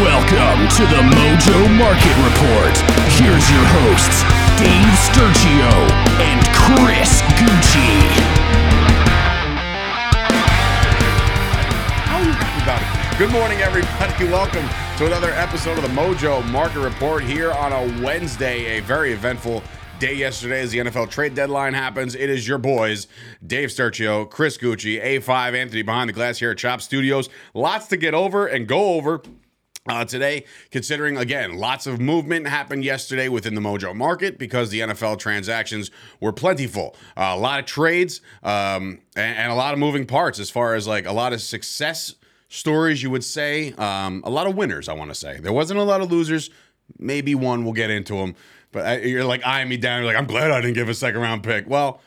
Welcome to the Mojo Market Report. Here's your hosts, Dave Sturchio and Chris Gueci. Good morning, everybody. Welcome to another episode of the Mojo Market Report here on a Wednesday, a very eventful day yesterday as the NFL trade deadline happens. It is your boys, Dave Sturchio, Chris Gueci, A5, Anthony behind the glass here at Chop Studios. Lots to get over and go over. Uh, today, considering again, lots of movement happened yesterday within the Mojo market because the NFL transactions were plentiful. Uh, a lot of trades um, and, and, a lot of moving parts as far as like a lot of success stories, you would say. Um, a lot of winners, I want to say. There wasn't a lot of losers. Maybe one, we'll get into them. But I, you're like eyeing me down. You're like, I'm glad I didn't give a second round pick. Well,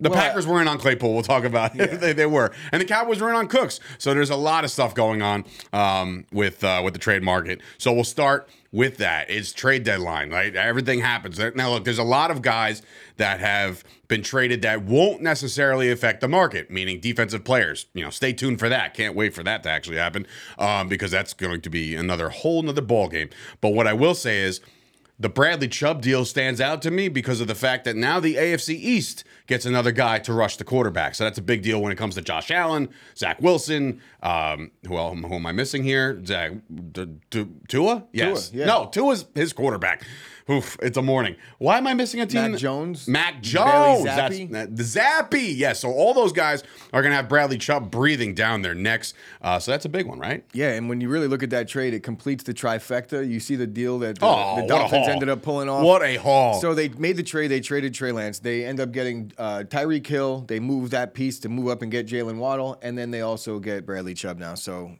the well, Packers weren't on Claypool. We'll talk about it. Yeah. they, they, were, and the Cowboys weren't on Cooks. So there's a lot of stuff going on um, with uh, with the trade market. So we'll start with that. It's trade deadline, right? Everything happens. Now, look, there's a lot of guys that have been traded that won't necessarily affect the market, meaning defensive players. You know, stay tuned for that. Can't wait for that to actually happen um, because that's going to be another whole another ball game. But what I will say is the Bradley Chubb deal stands out to me because of the fact that now the AFC East gets another guy to rush the quarterback. So that's a big deal when it comes to Josh Allen, Zach Wilson. Um, who, who am I missing here? Zach D- D- Tua? Yes. Tua, yeah. No, Tua's his quarterback. Oof, it's a morning. Why am I missing a team? Mac Jones. Mac Jones. Zappe. That's the Zappe. Yes. So all those guys are going to have Bradley Chubb breathing down their necks. Uh, so that's a big one, right? Yeah. And when you really look at that trade, it completes the trifecta. You see the deal that the, oh, the Dolphins ended up pulling off. What a haul. So they made the trade. They traded Trey Lance. They end up getting uh, Tyreek Hill. They move that piece to move up and get Jaylen Waddle. And then they also get Bradley Chubb now. So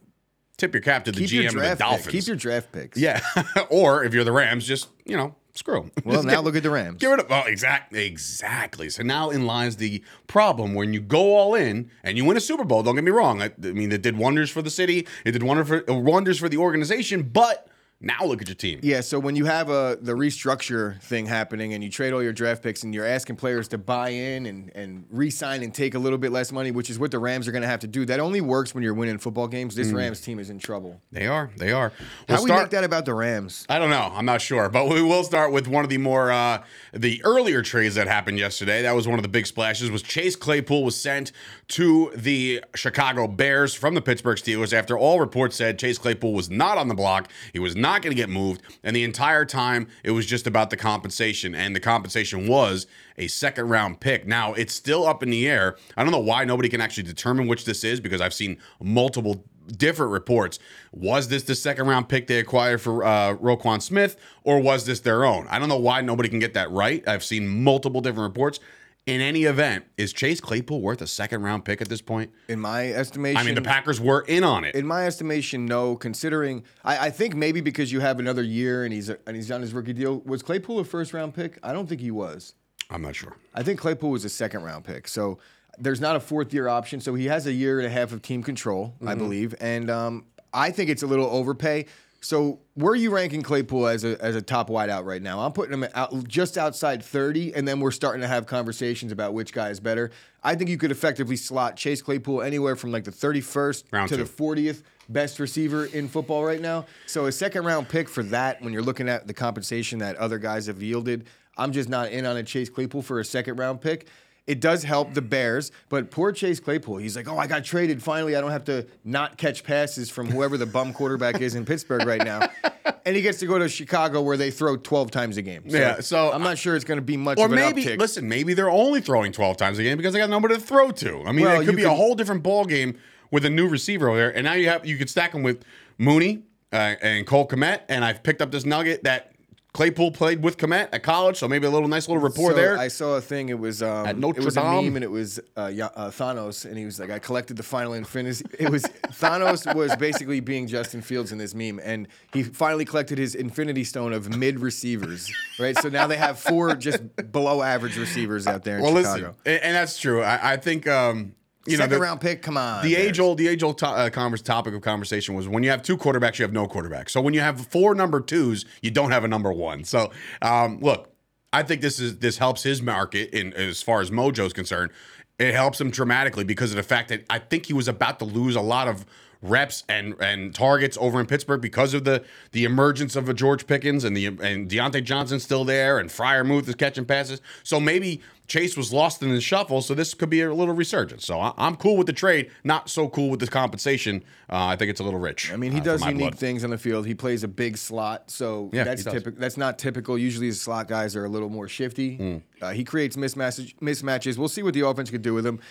tip your cap to the GM of the Dolphins. Pick. Keep your draft picks. Yeah. or if you're the Rams, just, you know, screw them. Well, now get, look at the Rams. Get rid of. Oh, exactly, exactly. So now in lies the problem when you go all in and you win a Super Bowl. Don't get me wrong. I, I mean, it did wonders for the city. It did wonder for, wonders for the organization. But now look at your team. Yeah, so when you have a the restructure thing happening and you trade all your draft picks and you're asking players to buy in and, and re-sign and take a little bit less money, which is what the Rams are going to have to do. That only works when you're winning football games. This mm. Rams team is in trouble. They are. They are. We'll How start, we make that about the Rams? I don't know. I'm not sure, but we will start with one of the more uh, the earlier trades that happened yesterday. That was one of the big splashes. Was Chase Claypool was sent to the Chicago Bears from the Pittsburgh Steelers after all reports said Chase Claypool was not on the block. He was not going to get moved. And the entire time, it was just about the compensation. And the compensation was a second round pick. Now, it's still up in the air. I don't know why nobody can actually determine which this is because I've seen multiple different reports. Was this the second round pick they acquired for uh, Roquan Smith, or was this their own? I don't know why nobody can get that right. I've seen multiple different reports in any event, is Chase Claypool worth a second round pick at this point? In my estimation, I mean the Packers were in on it. In my estimation, no. Considering, I, I think maybe because you have another year and he's and he's on his rookie deal. Was Claypool a first round pick? I don't think he was. I'm not sure. I think Claypool was a second round pick. So there's not a fourth year option. So he has a year and a half of team control, mm-hmm. I believe, and um, I think it's a little overpay. So where are you ranking Claypool as a as a top wideout right now? I'm putting him out just outside 30, and then we're starting to have conversations about which guy is better. I think you could effectively slot Chase Claypool anywhere from like the 31st round to two. the 40th best receiver in football right now. So a second round pick for that when you're looking at the compensation that other guys have yielded, I'm just not in on a Chase Claypool for a second round pick. It does help the Bears, but poor Chase Claypool. He's like, oh, I got traded. Finally, I don't have to not catch passes from whoever the bum quarterback is in Pittsburgh right now. And he gets to go to Chicago where they throw 12 times a game. So yeah, so I'm not sure it's going to be much or of an maybe, uptick. Listen, maybe they're only throwing 12 times a game because they got nobody to throw to. I mean, well, it could be could, a whole different ball game with a new receiver over there. And now you have you could stack them with Mooney uh, and Cole Kmet. And I've picked up this nugget that Claypool played with Kmet at college, so maybe a little nice little rapport so there. I saw a thing. It was um, at Notre it was Dame. a meme, and it was uh, uh, Thanos, and he was like, "I collected the final infinity." It was Thanos was basically being Justin Fields in this meme, and he finally collected his Infinity Stone of mid receivers. Right, so now they have four just below average receivers out there in well, Chicago. Listen, and, and that's true. I, I think. Um, you Second know, the, round pick. Come on. The age old, the age old to, uh, converse, topic of conversation was when you have two quarterbacks, you have no quarterback. So when you have four number twos, you don't have a number one. So um, look, I think this is this helps his market in as far as Mojo's concerned. It helps him dramatically because of the fact that I think he was about to lose a lot of reps and and targets over in Pittsburgh because of the the emergence of a George Pickens and the and Diontae Johnson's still there and Freiermuth is catching passes. So maybe Chase was lost in the shuffle, so this could be a little resurgence. So I, am cool with the trade, not so cool with the compensation. Uh, I think it's a little rich. I mean, he uh, does unique blood. things on the field. He plays a big slot, so Yeah, that's typical. That's not typical. Usually, the slot guys are a little more shifty. Hmm. Uh, he creates mismatches. Mismatches. We'll see what the offense could do with him.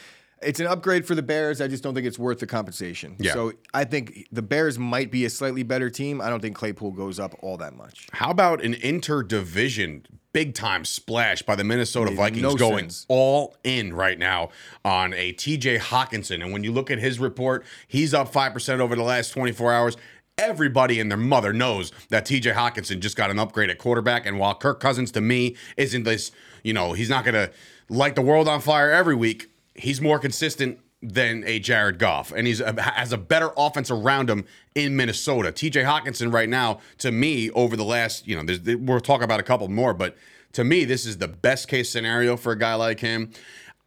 It's an upgrade for the Bears. I just don't think it's worth the compensation. Yeah. So I think the Bears might be a slightly better team. I don't think Claypool goes up all that much. How about an interdivision big time splash by the Minnesota Vikings no going sense. all in right now on a TJ Hockenson? And when you look at his report, he's up 5% over the last 24 hours. Everybody and their mother knows that TJ Hockenson just got an upgrade at quarterback. And while Kirk Cousins, to me, isn't this, you know, he's not going to light the world on fire every week, he's more consistent than a Jared Goff, and he's has a better offense around him in Minnesota. T.J. Hockenson right now, to me, over the last, you know, we'll talk about a couple more, but to me, this is the best case scenario for a guy like him.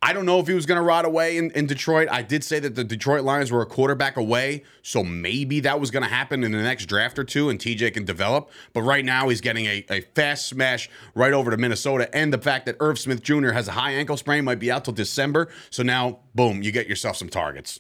I don't know if he was going to rot away in, in Detroit. I did say that the Detroit Lions were a quarterback away, so maybe that was going to happen in the next draft or two, and TJ can develop. But right now, he's getting a, a fast smash right over to Minnesota, and the fact that Irv Smith Jr. has a high ankle sprain might be out till December. So now, boom, you get yourself some targets.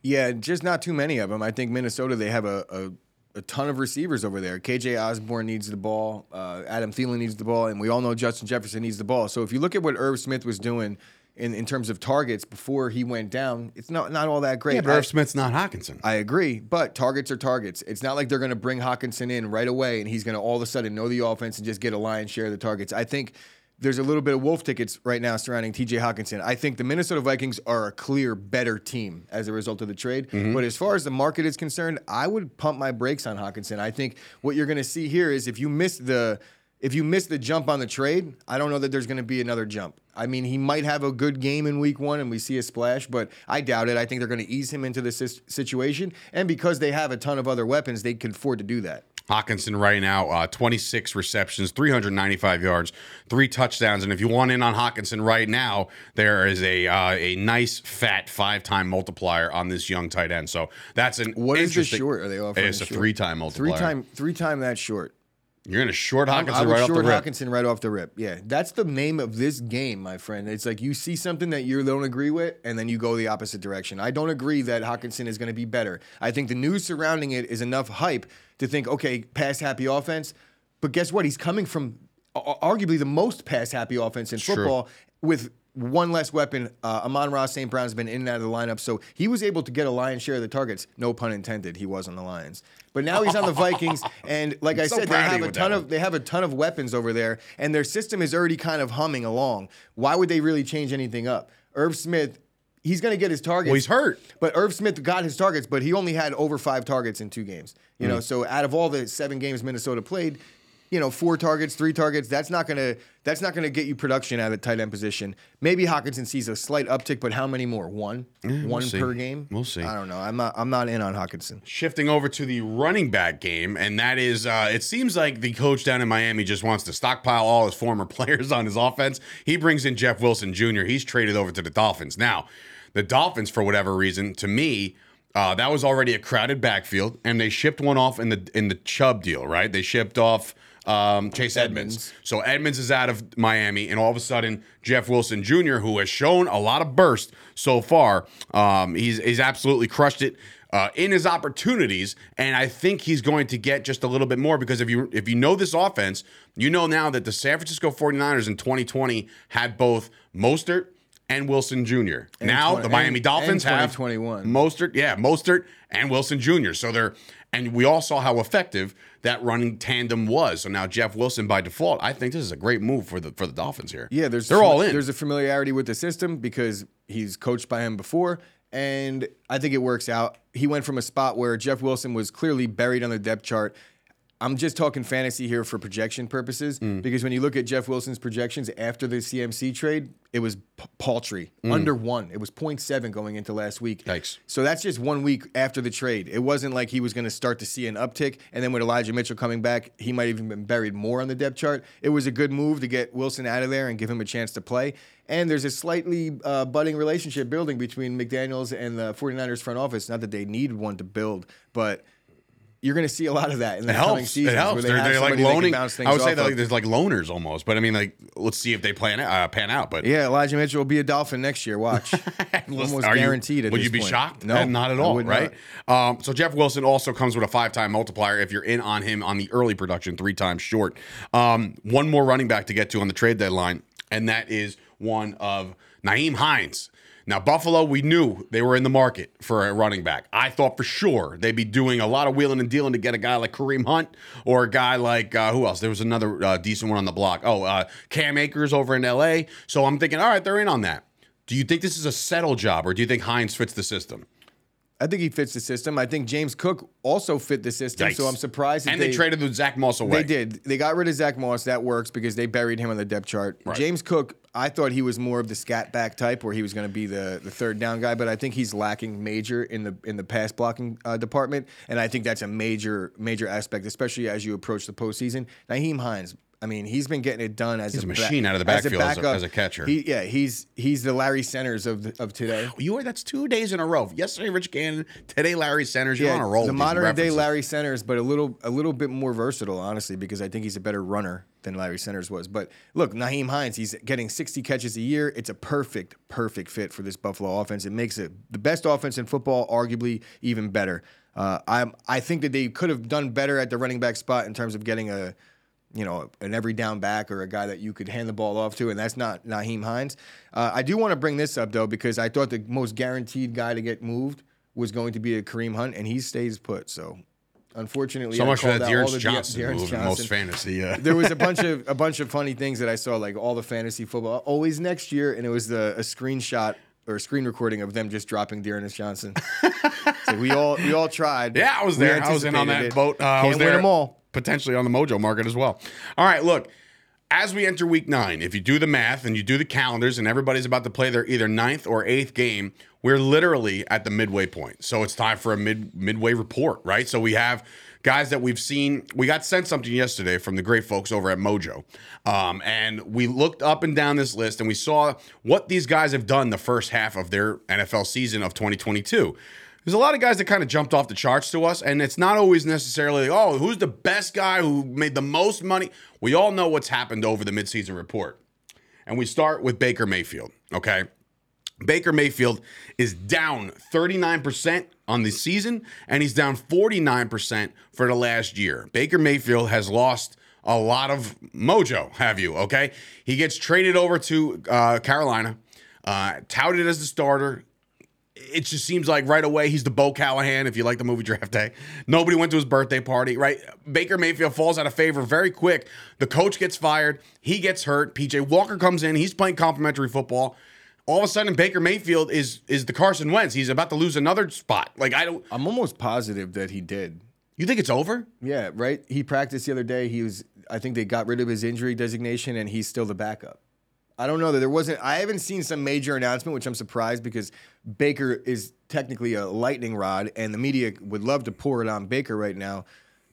Yeah, just not too many of them. I think Minnesota they have a, a, a ton of receivers over there. KJ Osborn needs the ball. Uh, Adam Thielen needs the ball, and we all know Justin Jefferson needs the ball. So if you look at what Irv Smith was doing in, in terms of targets before he went down, it's not not all that great. Yeah, but Irv Smith's not Hockenson. I agree, but targets are targets. It's not like they're going to bring Hockenson in right away and he's going to all of a sudden know the offense and just get a lion's share of the targets. I think there's a little bit of wolf tickets right now surrounding TJ Hockenson. I think the Minnesota Vikings are a clear better team as a result of the trade. Mm-hmm. But as far as the market is concerned, I would pump my brakes on Hockenson. I think what you're going to see here is if you miss the if you miss the jump on the trade, I don't know that there's going to be another jump. I mean, he might have a good game in week one and we see a splash, but I doubt it. I think they're going to ease him into this situation. And because they have a ton of other weapons, they can afford to do that. Hockenson right now, uh, 26 receptions, 395 yards, three touchdowns. And if you want in on Hockenson right now, there is a uh, a nice fat five time multiplier on this young tight end. So that's an What is the short? Are they offering It's a short? three time multiplier. Three time, three time that short. You're going to short Hockenson I right off short the rip. Hockenson right off the rip. Yeah, that's the name of this game, my friend. It's like you see something that you don't agree with, and then you go the opposite direction. I don't agree that Hockenson is going to be better. I think the news surrounding it is enough hype to think, okay, pass happy offense. But guess what? He's coming from arguably the most pass happy offense in true. football with one less weapon. Uh, Amon-Ra St. Brown's been in and out of the lineup, so he was able to get a lion's share of the targets. No pun intended. He was on the Lions, but now he's on the Vikings, and like I so said, they have a ton of they have a ton of weapons over there, and their system is already kind of humming along. Why would they really change anything up? Irv Smith, he's going to get his targets. Well, he's hurt. But Irv Smith got his targets, but he only had over five targets in two games. You Mm. know, so out of all the seven games Minnesota played, you know, four targets, three targets. That's not gonna that's not gonna get you production out of the tight end position. Maybe Hockenson sees a slight uptick, but how many more? One, one see. per game. We'll see. I don't know. I'm not. I'm not in on Hockenson. Shifting over to the running back game, and that is, uh, it seems like the coach down in Miami just wants to stockpile all his former players on his offense. He brings in Jeff Wilson Jr., he's traded over to the Dolphins. Now, the Dolphins, for whatever reason, to me, uh, that was already a crowded backfield, and they shipped one off in the in the Chubb deal, right? They shipped off um, Chase Edmonds. Edmonds. So Edmonds is out of Miami, and all of a sudden, Jeff Wilson Jr., who has shown a lot of burst so far, um, he's he's absolutely crushed it uh, in his opportunities, and I think he's going to get just a little bit more because if you if you know this offense, you know now that the San Francisco 49ers in 2020 had both Mostert and Wilson Jr. now twen- the Miami and- Dolphins and have 2021. Mostert, yeah, Mostert and Wilson Jr. So they're and we all saw how effective that running tandem was. So now Jeff Wilson by default, I think this is a great move for the for the Dolphins here. Yeah, there's they're all in. There's a familiarity with the system because he's coached by him before, and I think it works out. He went from a spot where Jeff Wilson was clearly buried on the depth chart. I'm just talking fantasy here for projection purposes Mm. because when you look at Jeff Wilson's projections after the CMC trade, it was p- paltry, under one. It was 0.7 going into last week. Mm. Yikes. So that's just one week after the trade. It wasn't like he was going to start to see an uptick, and then with Elijah Mitchell coming back, he might even been buried more on the depth chart. It was a good move to get Wilson out of there and give him a chance to play. And there's a slightly uh, budding relationship building between McDaniels and the 49ers front office. Not that they need one to build, but you're going to see a lot of that in the It coming helps. seasons. It helps. they They're, they're like somebody they loaning. I would say that like, there's like loners almost, but I mean, like, let's see if they plan uh, pan out. But Yeah, Elijah Mitchell will be a Dolphin next year. Watch. Almost are you- guaranteed. at would you be point. shocked? No, Uh, not at all, right? Um, so Jeff Wilson also comes with a five-time multiplier. If you're in on him on the early production, three times short. Um, one more running back to get to on the trade deadline, and that is one of Nyheim Hines. Now, Buffalo, we knew they were in the market for a running back. I thought for sure they'd be doing a lot of wheeling and dealing to get a guy like Kareem Hunt or a guy like, uh, who else? There was another uh, decent one on the block. Oh, uh, Cam Akers over in LA. So I'm thinking, all right, they're in on that. Do you think this is a settle job or do you think Hines fits the system? I think he fits the system. I think James Cook also fit the system. So I'm surprised. And they, traded with Zach Moss away. They did. They got rid of Zach Moss. That works because they buried him on the depth chart. James Cook, I thought he was more of the scat back type, where he was going to be the, the third down guy. But I think he's lacking major in the in the pass blocking uh, department, and I think that's a major major aspect, especially as you approach the postseason. Nyheim Hines. I mean, he's been getting it done as He's a ba- machine out of the backfield as a- backup. as a catcher. He, yeah, he's he's the Larry Centers of the, of today. You are. That's two days in a row. Yesterday, Rich Gannon. Today, Larry Centers. You're on a roll. The modern day. Larry Centers, but a little a little bit more versatile, honestly, because I think he's a better runner than Larry Centers was. But look, Nyheim Hines, he's getting 60 catches a year. It's a perfect, perfect fit for this Buffalo offense. It makes it the best offense in football, arguably even better. Uh, I'm I think that they could have done better at the running back spot in terms of getting a you know, an every down back or a guy that you could hand the ball off to, and that's not Nyheim Hines. Uh, I do want to bring this up though because I thought the most guaranteed guy to get moved was going to be a Kareem Hunt, and he stays put. So, unfortunately, So I much for that out all De- Johnson Diontae move Johnson. most fantasy. Yeah. There was a bunch of a bunch of funny things that I saw, like all the fantasy football always next year, and it was the a screenshot or a screen recording of them just dropping Diontae Johnson. so we all we all tried. Yeah, I was there. I was in on that it. boat. Uh, I Can't was win there them all. Potentially on the Mojo market as well. All right, look. As we enter week nine, if you do the math and you do the calendars, and everybody's about to play their either ninth or eighth game, we're literally at the midway point. So it's time for a mid midway report, right? So we have guys that we've seen. We got sent something yesterday from the great folks over at Mojo, um, and we looked up and down this list and we saw what these guys have done the first half of their NFL season of 2022 there's a lot of guys that kind of jumped off the charts to us, and it's not always necessarily, oh, who's the best guy who made the most money? We all know what's happened over the midseason report. And we start with Baker Mayfield, okay? Baker Mayfield is down 39% on the season, and he's down 49% for the last year. Baker Mayfield has lost a lot of mojo, have you, okay? He gets traded over to uh, Carolina, uh, touted as the starter, it just seems like right away he's the Bo Callahan. If you like the movie Draft Day, nobody went to his birthday party, right? Baker Mayfield falls out of favor very quick. The coach gets fired. He gets hurt. PJ Walker comes in. He's playing complimentary football. All of a sudden, Baker Mayfield is is the Carson Wentz. He's about to lose another spot. Like I don't. I'm almost positive that he did. You think it's over? Yeah, right. He practiced the other day. He was. I think they got rid of his injury designation, and he's still the backup. I don't know that there wasn't. I haven't seen some major announcement, which I'm surprised because Baker is technically a lightning rod, and the media would love to pour it on Baker right now.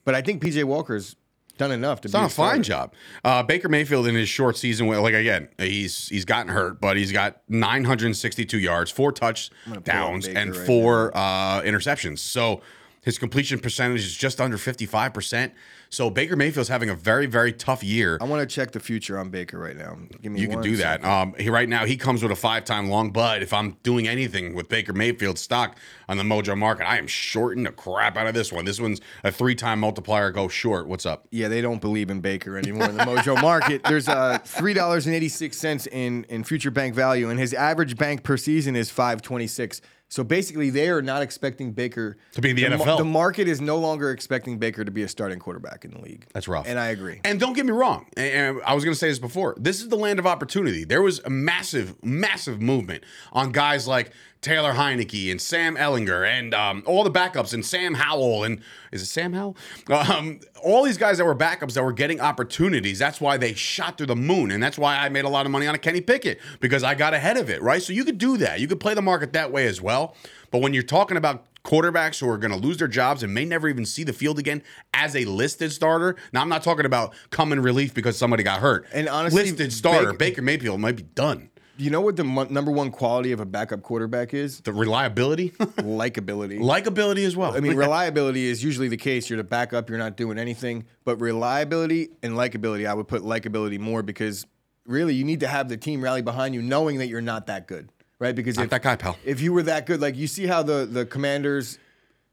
But I think PJ Walker's done enough to be done a fine job. Uh, Baker Mayfield in his short season, like again, he's he's gotten hurt, but he's got 962 yards, four touchdowns, and right four uh, interceptions. So his completion percentage is just under 55 percent. So Baker Mayfield's having a very very tough year. I want to check the future on Baker right now. Give me You can do that. Um, he right now he comes with a five-time long but If I'm doing anything with Baker Mayfield stock on the Mojo market, I am shorting the crap out of this one. This one's a three-time multiplier. Go short. What's up? Yeah, they don't believe in Baker anymore in the Mojo market. There's uh, three dollars and eighty six cents in in future bank value, and his average bank per season is five twenty six. So basically, they are not expecting Baker To be in the mar- NFL. the market is no longer expecting Baker to be a starting quarterback in the league. That's rough. and I agree. And don't get me wrong. And I was going to say this before. This is the land of opportunity. There was a massive, massive movement on guys like Taylor Heinicke and Sam Ehlinger and um, all the backups and Sam Howell and is it Sam Howell? Um, all these guys that were backups that were getting opportunities. That's why they shot through the moon, and that's why I made a lot of money on a Kenny Pickett because I got ahead of it, right? So you could do that. You could play the market that way as well. But when you're talking about quarterbacks who are going to lose their jobs and may never even see the field again as a listed starter. Now, I'm not talking about come in relief because somebody got hurt. And honestly, listed starter Baker- Baker Mayfield might be done. You know what the mo- number one quality of a backup quarterback is? The reliability, Likability. likability as well. I mean, reliability is usually the case. You're the backup, you're not doing anything. But reliability and likability, I would put likability more because really you need to have the team rally behind you, knowing that you're not that good, right? Because Not if, that guy, pal. if you were that good, like you see how the the Commanders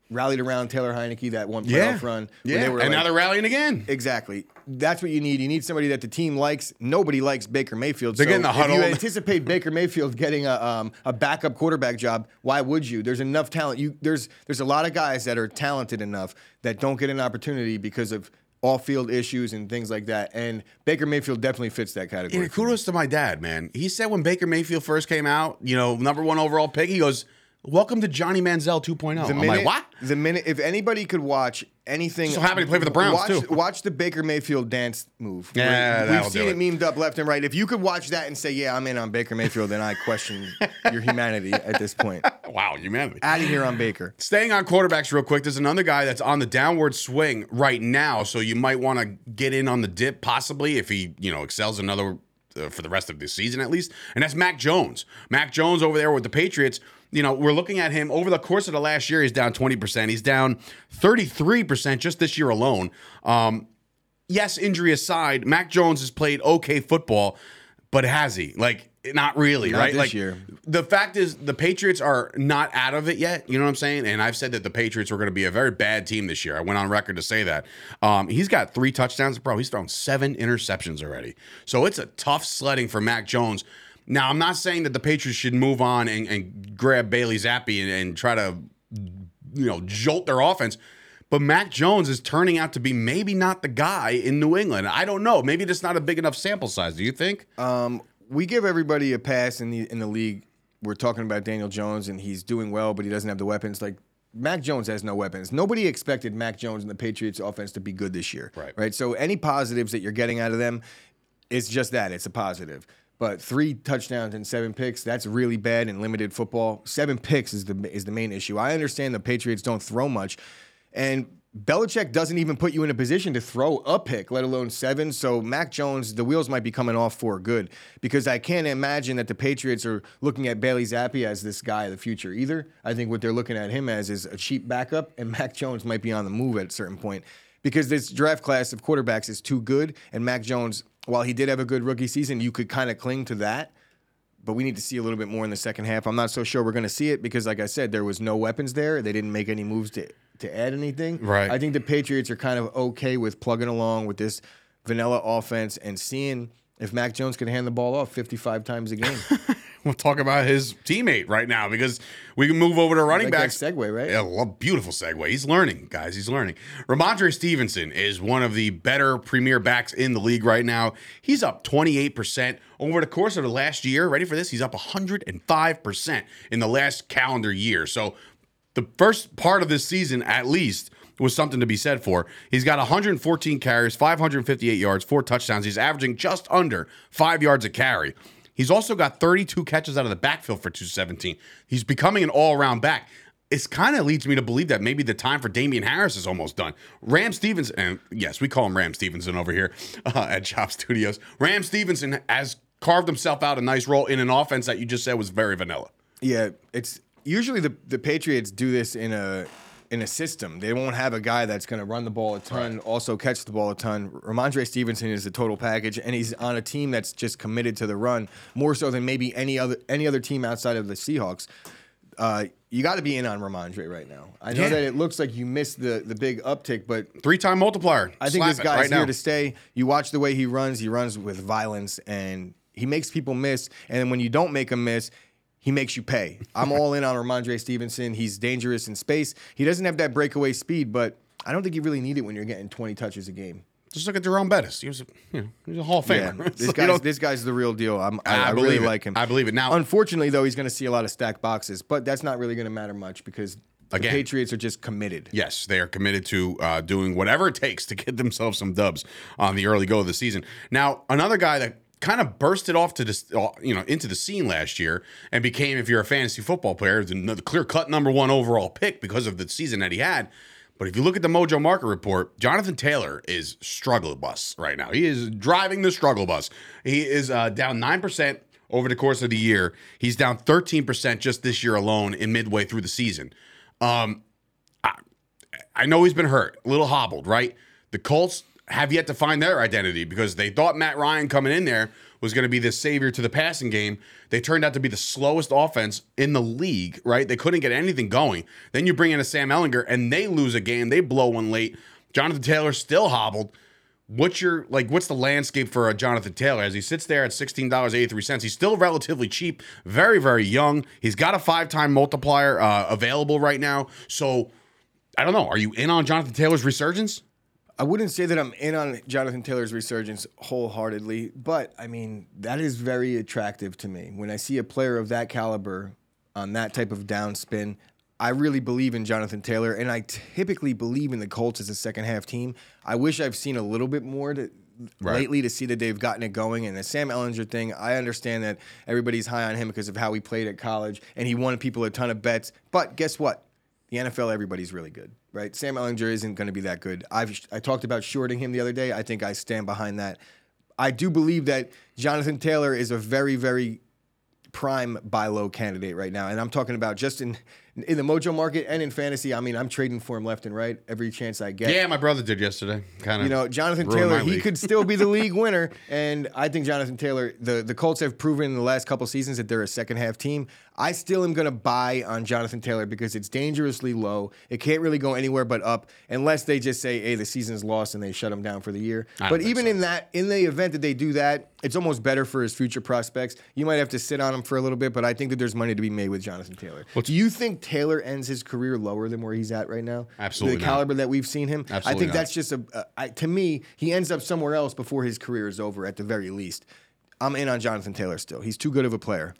rallied around Taylor Heinicke that one playoff run. when yeah, they were and like- now they're rallying again. Exactly. That's what you need. You need somebody that the team likes. Nobody likes Baker Mayfield. They're so getting the If huddle. you anticipate Baker Mayfield getting a um, a backup quarterback job, why would you? There's enough talent. You there's there's a lot of guys that are talented enough that don't get an opportunity because of off field issues and things like that. And Baker Mayfield definitely fits that category. Yeah, kudos to my dad, man. He said when Baker Mayfield first came out, you know, number one overall pick, he goes, "Welcome to Johnny Manziel 2.0." The I'm like, "What?" The minute, if anybody could watch anything, So happy to play for the Browns, watch, too. Watch the Baker Mayfield dance move. Yeah, that'll we've seen it. it. memed up left and right. If you could watch that and say, "Yeah, I'm in on Baker Mayfield," then I question your humanity at this point. Wow, humanity. Out of here on Baker. Staying on quarterbacks real quick, there's another guy that's on the downward swing right now, so you might want to get in on the dip possibly if he, you know, excels another uh, for the rest of the season at least, and that's Mac Jones. Mac Jones over there with the Patriots. You know, we're looking at him over the course of the last year. He's down 20%. He's down 33% just this year alone. Um, yes, injury aside, Mac Jones has played okay football, but has he? Like, not really, Not right? this like, year. the fact is, the Patriots are not out of it yet. You know what I'm saying? And I've said that the Patriots were going to be a very bad team this year. I went on record to say that. Um, he's got three touchdowns, bro. He's thrown seven interceptions already. So it's a tough sledding for Mac Jones. Now, I'm not saying that the Patriots should move on and, and grab Bailey Zappe and, and try to, you know, jolt their offense. But Mac Jones is turning out to be maybe not the guy in New England. I don't know. Maybe it's not a big enough sample size. Do you think? Um, we give everybody a pass in the in the league. We're talking about Daniel Jones, and he's doing well, but he doesn't have the weapons. Like Mac Jones has no weapons. Nobody expected Mac Jones and the Patriots offense to be good this year. Right. Right. So any positives that you're getting out of them, it's just that. It's a positive. But three touchdowns and seven picks, that's really bad in limited football. Seven picks is the is the main issue. I understand the Patriots don't throw much. And Belichick doesn't even put you in a position to throw a pick, let alone seven. So Mac Jones, the wheels might be coming off for good because I can't imagine that the Patriots are looking at Bailey Zappe as this guy of the future either. I think what they're looking at him as is a cheap backup, and Mac Jones might be on the move at a certain point because this draft class of quarterbacks is too good. And Mac Jones, while he did have a good rookie season, you could kind of cling to that but we need to see a little bit more in the second half. I'm not so sure we're going to see it because, like I said, there was no weapons there. They didn't make any moves to to add anything. Right. I think the Patriots are kind of okay with plugging along with this vanilla offense and seeing if Mac Jones can hand the ball off 55 times a game. We'll talk about his teammate right now because we can move over to running Like backs. segue, right? Yeah, beautiful segue. He's learning, guys. He's learning. Rhamondre Stevenson is one of the better premier backs in the league right now. He's up 28% over the course of the last year. Ready for this? He's up 105% in the last calendar year. So the first part of this season, at least, was something to be said for. He's got 114 carries, 558 yards, four touchdowns. He's averaging just under five yards a carry. He's also got 32 catches out of the backfield for 217. He's becoming an all around back. It's kind of leads me to believe that maybe the time for Damien Harris is almost done. Ram Stevenson, and yes, we call him Ram Stevenson over here uh, at Chop Studios. Ram Stevenson has carved himself out a nice role in an offense that you just said was very vanilla. Yeah, it's usually the the Patriots do this in a in a system. They won't have a guy that's going to run the ball a ton, also catch the ball a ton. Rhamondre Stevenson is a total package, and he's on a team that's just committed to the run more so than maybe any other any other team outside of the Seahawks. Uh, you got to be in on Rhamondre right now. I know Yeah. that it looks like you missed the the big uptick, but Three time multiplier. I think Slap this guy's right here now. to stay. You watch the way he runs. He runs with violence, and he makes people miss. And then when you don't make him miss, he makes you pay. I'm all in on Rhamondre Stevenson. He's dangerous in space. He doesn't have that breakaway speed, but I don't think you really need it when you're getting 20 touches a game. Just look at Jerome Bettis. He was, a, you know, he was a Hall of Yeah, Famer. this So, guy's this guy's the real deal. I'm, I, I I, really it. like him. I believe it. Now- unfortunately, though, he's going to see a lot of stacked boxes, but that's not really going to matter much because Again. the Patriots are just committed. Yes, they are committed to uh, doing whatever it takes to get themselves some dubs on the early go of the season. Now, another guy that kind of bursted off to this, uh, you know, into the scene last year and became, if you're a fantasy football player, the, clear cut number one overall pick because of the season that he had. But if you look at the Mojo Market report, Jonathan Taylor is struggle bus right now. He is driving the struggle bus. He is uh, down nine percent over the course of the year. He's down thirteen percent just this year alone in midway through the season. Um, I know he's been hurt, a little hobbled, right? The Colts have yet to find their identity because they thought Matt Ryan coming in there was going to be the savior to the passing game. They turned out to be the slowest offense in the league, right? They couldn't get anything going. Then you bring in a Sam Ehlinger and they lose a game. They blow one late. Jonathan Taylor still hobbled. What's your like? What's the landscape for a Jonathan Taylor as he sits there at sixteen dollars eighty three cents? He's still relatively cheap, very very young. He's got a five time multiplier uh, available right now. So I don't know. Are you in on Jonathan Taylor's resurgence? I wouldn't say that I'm in on Jonathan Taylor's resurgence wholeheartedly, but I mean, that is very attractive to me. When I see a player of that caliber on that type of downspin, I really believe in Jonathan Taylor, and I typically believe in the Colts as a second half team. I wish I've seen a little bit more to, Right. lately to see that they've gotten it going. And the Sam Ehlinger thing, I understand that everybody's high on him because of how he played at college, and he won people a ton of bets. But guess what? The NFL, everybody's really good, right? Sam Ehlinger isn't going to be that good. I've I talked about shorting him the other day. I think I stand behind that. I do believe that Jonathan Taylor is a very, very prime buy low candidate right now, and I'm talking about just in in the Mojo market and in fantasy. I mean, I'm trading for him left and right every chance I get. Yeah, my brother did yesterday. Kind of. You know, Jonathan Taylor, he could still be the league winner. And I think Jonathan Taylor, the, the Colts have proven in the last couple seasons that they're a second half team. I still am going to buy on Jonathan Taylor because it's dangerously low. It can't really go anywhere but up unless they just say, hey, the season's lost and they shut him down for the year. But even so. in that, in the event that they do that, it's almost better for his future prospects. You might have to sit on him for a little bit, but I think that there's money to be made with Jonathan Taylor. do you think Taylor ends his career lower than where he's at right now? Absolutely The not. caliber that we've seen him. Absolutely I think not. that's just a, a I, to me, he ends up somewhere else before his career is over, at the very least. I'm in on Jonathan Taylor still. He's too good of a player.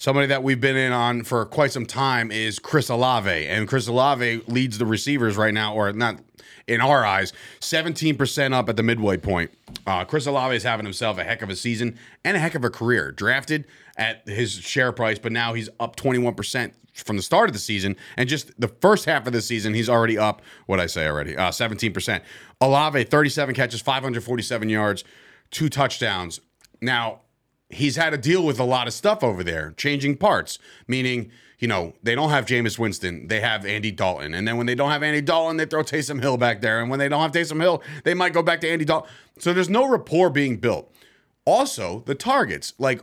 Somebody that we've been in on for quite some time is Chris Olave, and Chris Olave leads the receivers right now, or not in our eyes, 17% up at the midway point. Uh, Chris Olave is having himself a heck of a season and a heck of a career. Drafted at his share price, but now he's up 21% from the start of the season, and just the first half of the season, he's already up. What I say already? Uh, 17%. Olave, 37 catches, 547 yards, two touchdowns. Now he's had to deal with a lot of stuff over there, changing parts, meaning, you know, they don't have Jameis Winston, they have Andy Dalton. And then when they don't have Andy Dalton, they throw Taysom Hill back there. And when they don't have Taysom Hill, they might go back to Andy Dalton. So there's no rapport being built. Also, the targets, like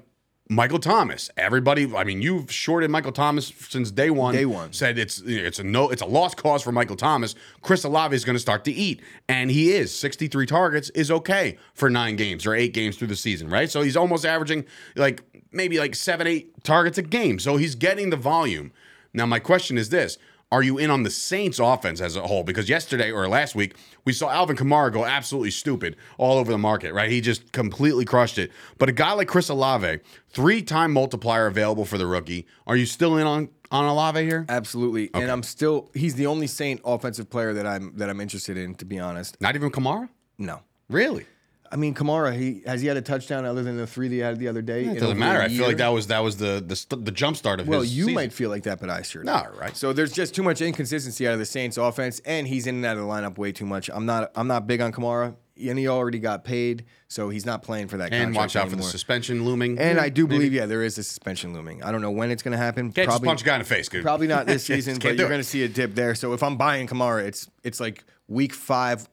Michael Thomas. Everybody, I mean, you've shorted Michael Thomas since day one. Day one. Said it's it's a no, it's a lost cause for Michael Thomas. Chris Olave is going to start to eat, and he is. 63 targets is okay for nine games or eight games through the season, right? So he's almost averaging like maybe like seven, eight targets a game. So he's getting the volume. Now, my question is this. Are you in on the Saints offense as a whole? Because yesterday or last week, we saw Alvin Kamara go absolutely stupid all over the market, right? He just completely crushed it. But a guy like Chris Olave, three time multiplier available for the rookie. Are you still in on, on Olave here? Absolutely. And I'm still he's the only Saint offensive player that I'm that I'm interested in, to be honest. Not even Kamara? No. Really? I mean, Kamara, he has he had a touchdown other than the three that he had the other day? It doesn't matter. I feel like that was that was the the, st- the jump start of Well, his Well, you season. might feel like that, but I sure No, don't. right. So there's just too much inconsistency out of the Saints offense, and he's in and out of the lineup way too much. I'm not I'm not big on Kamara, and he already got paid, so he's not playing for that. and watch out for the suspension looming. And I do Maybe. believe, yeah, there is a suspension looming. I don't know when it's going to happen. Can't just punch a guy in the face, dude. Probably not this season, but you're going to see a dip there. So if I'm buying Kamara, it's it's like week five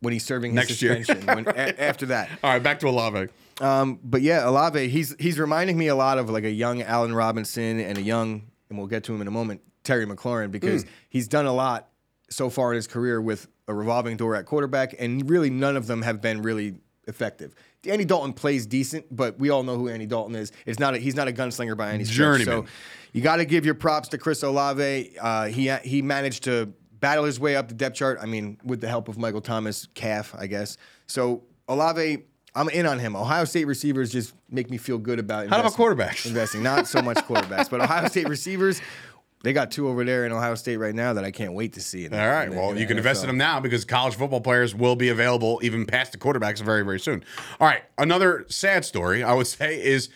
when he's serving his Next year. suspension. when, a, after that, All right, back to Olave. um, but yeah, Olave, he's he's reminding me a lot of like a young Allen Robinson and a young, and we'll get to him in a moment, Terry McLaurin, because he's done a lot so far in his career with a revolving door at quarterback, and really none of them have been really effective. Andy Dalton plays decent, but we all know who Andy Dalton is. It's not a, he's not a gunslinger by any stretch. So you got to give your props to Chris Olave. Uh, he he managed to battle his way up the depth chart. I mean, with the help of Michael Thomas, calf, I guess. So Olave, I'm in on him. Ohio State receivers just make me feel good about. How about quarterbacks? Investing, not so much quarterbacks, but Ohio State receivers. They got two over there in Ohio State right now that I can't wait to see. All right. Well, you can invest in them now because college football players will be available even past the quarterbacks very, very soon. All right. Another sad story I would say is,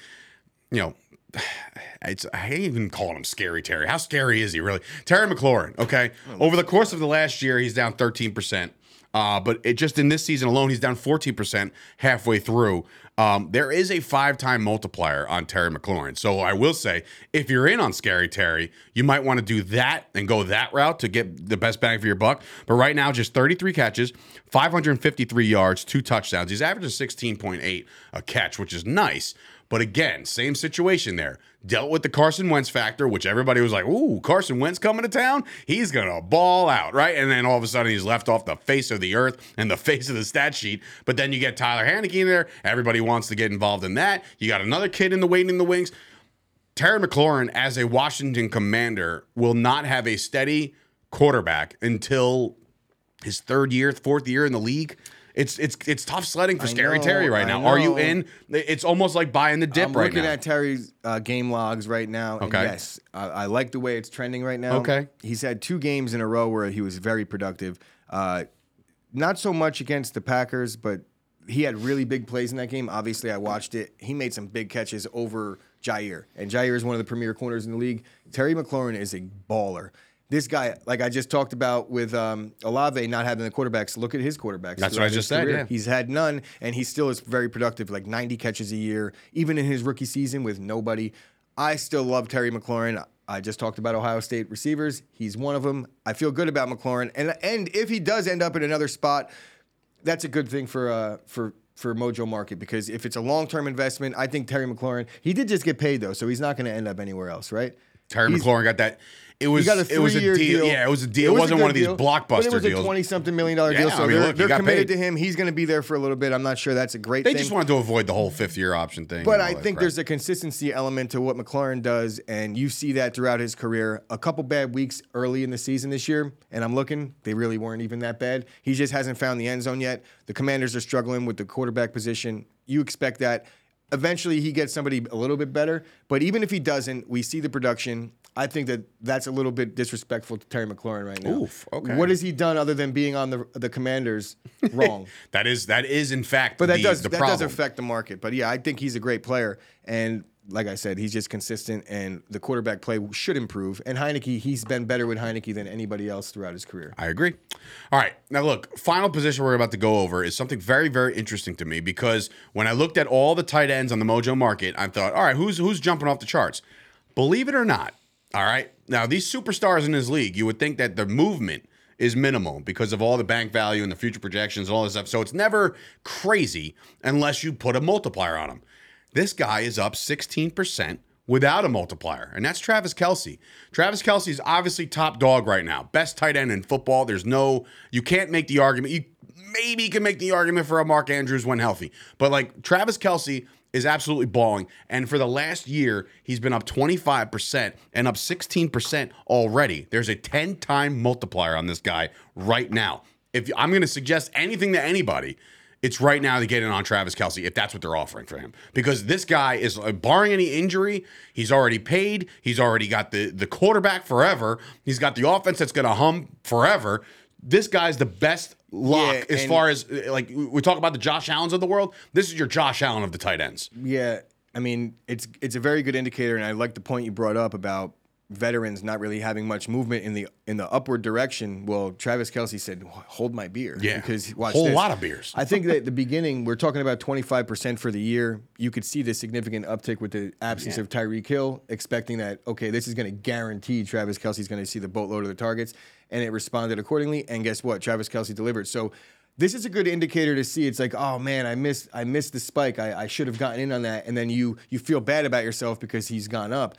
you know, it's I hate even calling him scary Terry. How scary is he really? Terry McLaurin. Okay. Over the course of the last year, he's down 13%. Uh, but it just in this season alone, he's down 14% halfway through. Um, there is a five time multiplier on Terry McLaurin. So I will say, if you're in on Scary Terry, you might want to do that and go that route to get the best bang for your buck. But right now, just 33 catches, 553 yards, two touchdowns. He's averaging 16.8 a catch, which is nice. But again, same situation there. Dealt with the Carson Wentz factor, which everybody was like, ooh, Carson Wentz coming to town? He's going to ball out, right? And then all of a sudden he's left off the face of the earth and the face of the stat sheet. But then you get Tyler Heinicke in there. Everybody wants to get involved in that. You got another kid in the waiting in the wings. Terry McLaurin, as a Washington commander, will not have a steady quarterback until his third year, fourth year in the league. It's it's it's tough sledding for I Scary know, Terry right I now. Are you know. in? It's almost like buying the dip right? I'm right looking now. at Terry's uh, game logs right now. and Okay. yes, I, I like the way it's trending right now. Okay. He's had two games in a row where he was very productive. Uh, not so much against the Packers, but he had really big plays in that game. Obviously, I watched it. He made some big catches over Jaire, and Jaire is one of the premier corners in the league. Terry McLaurin is a baller. This guy, like I just talked about with um, Olave not having the quarterbacks, look at his quarterbacks. That's what I just said, yeah. He's had none, and he still is very productive, like 90 catches a year, even in his rookie season with nobody. I still love Terry McLaurin. I just talked about Ohio State receivers. He's one of them. I feel good about McLaurin, and and if he does end up in another spot, that's a good thing for uh for for Mojo Market because if it's a long term investment, I think Terry McLaurin. He did just get paid though, so he's not going to end up anywhere else, right? Terry He's- McLaurin got that. It was He got a it was a deal. deal. Yeah, it was a deal. It, was wasn't one of these deal, blockbuster But it was deals. a twenty-something million dollar deal, Yeah, so I mean, they're, look, they're committed paid. to him. He's going to be there for a little bit. I'm not sure that's a great they thing. just wanted to avoid the whole fifth year option thing. But I think there's a consistency element to what McLaurin does, and you see that throughout his career. A couple bad weeks early in the season this year, and I'm looking, they really weren't even that bad. He just hasn't found the end zone yet. The commanders are struggling with the quarterback position. You expect that. Eventually, he gets somebody a little bit better, but even if he doesn't, we see the production. I think that that's a little bit disrespectful to Terry McLaurin right now. Oof, okay. What has he done other than being on the the Commanders wrong? that is that is in fact But that the, does the that problem. does affect the market. But yeah, I think he's a great player, and like I said, he's just consistent, and the quarterback play should improve. And Heinicke, he's been better with Heinicke than anybody else throughout his career. I agree. All right. Now, look, final position we're about to go over is something very, very interesting to me because when I looked at all the tight ends on the Mojo market, I thought, all right, who's who's jumping off the charts? Believe it or not, all right. Now, these superstars in this league, you would think that the movement is minimal because of all the bank value and the future projections and all this stuff. So it's never crazy unless you put a multiplier on them. This guy is up 16% without a multiplier, and that's Travis Kelce. Travis Kelce is obviously top dog right now, best tight end in football. There's no, you can't make the argument. You maybe can make the argument for a Mark Andrews when healthy, but like Travis Kelce is absolutely balling. And for the last year, he's been up 25% and up 16% already. There's a 10 time multiplier on this guy right now. If I'm going to suggest anything to anybody, it's right now to get in on Travis Kelce if that's what they're offering for him. Because this guy is, uh, barring any injury, he's already paid. He's already got the, the quarterback forever. He's got the offense that's going to hum forever. This guy's the best lock Yeah, as far as, like, we talk about the Josh Allens of the world. This is your Josh Allen of the tight ends. Yeah, I mean, it's it's a very good indicator, and I like the point you brought up about veterans not really having much movement in the in the upward direction. Well, Travis Kelce said, "Hold my beer." Yeah. because watch Whole this. lot of beers. I think that at the beginning we're talking about twenty five percent for the year. You could see the significant uptick with the absence of Tyreek Hill, expecting that okay, this is going to guarantee Travis Kelce's going to see the boatload of the targets, and it responded accordingly. And guess what? Travis Kelce delivered. So. This is a good indicator to see. It's like, oh man, I missed, I missed the spike. I, I should have gotten in on that, and then you you feel bad about yourself because he's gone up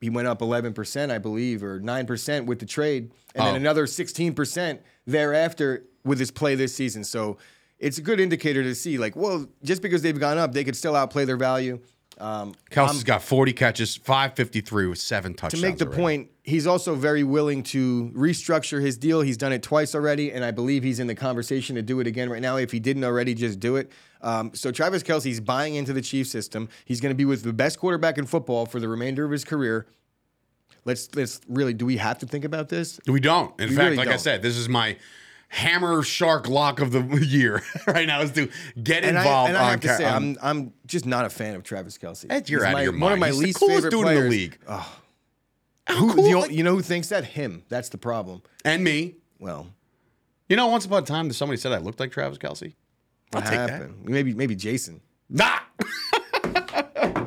he went up 11%, I believe, or 9% with the trade, and then Oh. another 16% thereafter with his play this season. So it's a good indicator to see, like, well, just because they've gone up, they could still outplay their value. Um, Kelce's got 40 catches, 553 with seven touchdowns. to make the already. point, he's also very willing to restructure his deal. He's done it twice already, and I believe he's in the conversation to do it again right now. If he didn't already, just do it. Um, so Travis Kelce's buying into the Chiefs system. He's going to be with the best quarterback in football for the remainder of his career. Let's let's really. Do we have to think about this? We don't. In We fact, really like I don't. said, this is my hammer shark lock of the year right now is to get And I, involved and I on have to ca- say, I'm I'm just not a fan of Travis Kelce. You're He's out my- of your mind. One of my He's the least coolest favorite dude in the players. league. Who, cool, you, know, like- you know who thinks that? Him. That's the problem. and me. Well, You know, once upon a time, somebody said I looked like Travis Kelce. I'll what take that. happened? Maybe maybe Jason. Nah.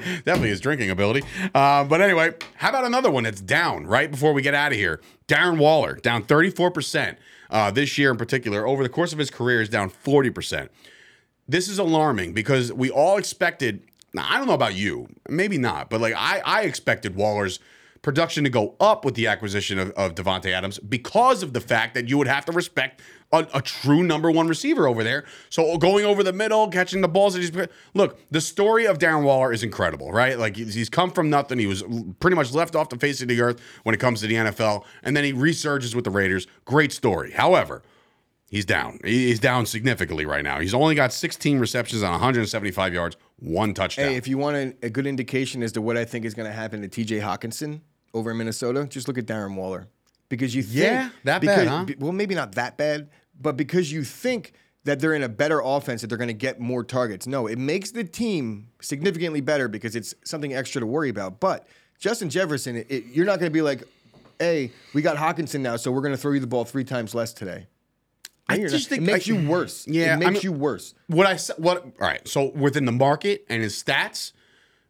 Definitely his drinking ability. Uh, but anyway, how about another one that's down right before we get out of here? Darren Waller, down 34% uh, this year in particular. Over the course of his career, is down 40%. This is alarming because we all expected, now, I don't know about you, maybe not, but like I, I expected Waller's production to go up with the acquisition of, of Davante Adams because of the fact that you would have to respect a, a true number one receiver over there. So going over the middle, catching the balls that he's look, the story of Darren Waller is incredible, right? Like he's, he's come from nothing. He was pretty much left off the face of the earth when it comes to the NFL, and then he resurges with the Raiders. Great story. However, He's down. He's down significantly right now. He's only got 16 receptions on 175 yards, one touchdown. Hey, if you want a, a good indication as to what I think is going to happen to T.J. Hockenson over in Minnesota, just look at Darren Waller because you think Yeah, that because, bad, huh? be- well, maybe not that bad, but because you think that they're in a better offense that they're going to get more targets. No, it makes the team significantly better because it's something extra to worry about. But Justin Jefferson, it, it- you're not going to be like, "Hey, we got Hockenson now, so we're going to throw you the ball three times less today." I just not. think- it makes I- you worse. Yeah, it makes I mean- you worse. what I what, all right. So within the market and his stats,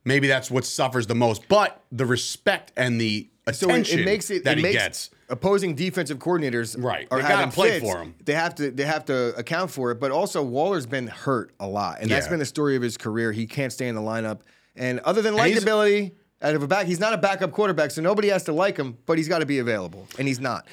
maybe that's what suffers the most. But the respect and the So it, attention it makes it, that it he makes gets. opposing defensive coordinators Right. are They having play fits. for him. They have to they have to account for it. But also Waller's been hurt a lot, and that's been the story of his career. He can't stay in the lineup, and other than likability out of a back, he's not a backup quarterback, so nobody has to like him. But he's got to be available, and he's not.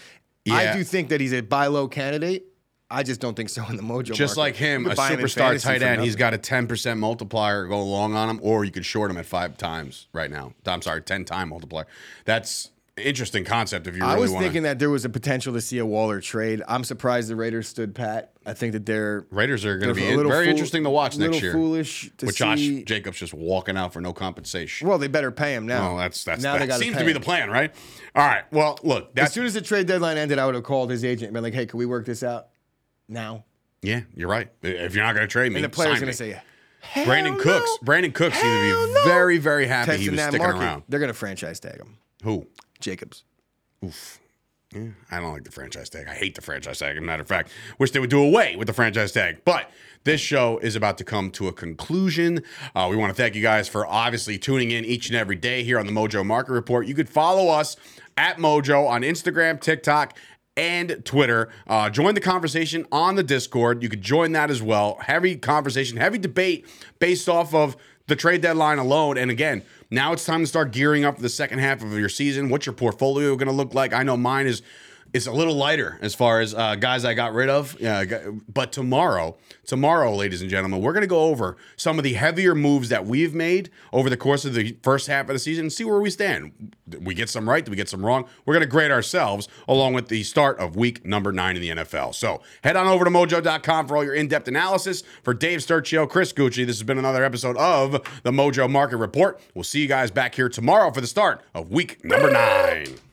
Yeah. I do think that he's a buy low candidate. I just don't think so in the mojo. Just market. like him, a could him superstar tight end, he's got a 10% multiplier go along on him, or you could short him at five times right now. I'm sorry, 10 time multiplier. That's interesting concept if you really I was want thinking that there was a potential to see a Waller trade. I'm surprised the Raiders stood pat. I think that they're Raiders are going to be a in- little very fool- interesting to watch next year. Foolish to with Josh see. Jacobs just walking out for no compensation. Well, they better pay him now. Well, that's that's now they that got seems to be him. the plan, right? All right. Well, look, As soon as the trade deadline ended, I would have called his agent and been like, "Hey, can we work this out now?" yeah, you're right. If you're not going to trade me, And the player's going to say, Brandin "Hell Cooks. Brandin Cooks seemed to be no." very, very happy he was sticking market. around. They're going to franchise tag him. Who? Jacobs. Oof. Yeah, I don't like the franchise tag. I hate the franchise tag. As a matter of fact, wish they would do away with the franchise tag. But this show is about to come to a conclusion. Uh, we want to thank you guys for obviously tuning in each and every day here on the Mojo Market Report. You could follow us at Mojo on Instagram, TikTok, and Twitter. Uh, join the conversation on the Discord. You could join that as well. Heavy conversation, heavy debate based off of the trade deadline alone. And again, now it's time to start gearing up for the second half of your season. What's your portfolio going to look like? I know mine is is a little lighter as far as uh, guys I got rid of. Yeah, but tomorrow, tomorrow, ladies and gentlemen, we're going to go over some of the heavier moves that we've made over the course of the first half of the season and see where we stand. Did we get some right? Did we get some wrong? We're going to grade ourselves along with the start of week number nine in the NFL. So head on over to mojo.com for all your in depth analysis. For Dave Sturchio, Chris Gueci, this has been another episode of the Mojo Market Report. We'll see you guys back here tomorrow for the start of week number nine.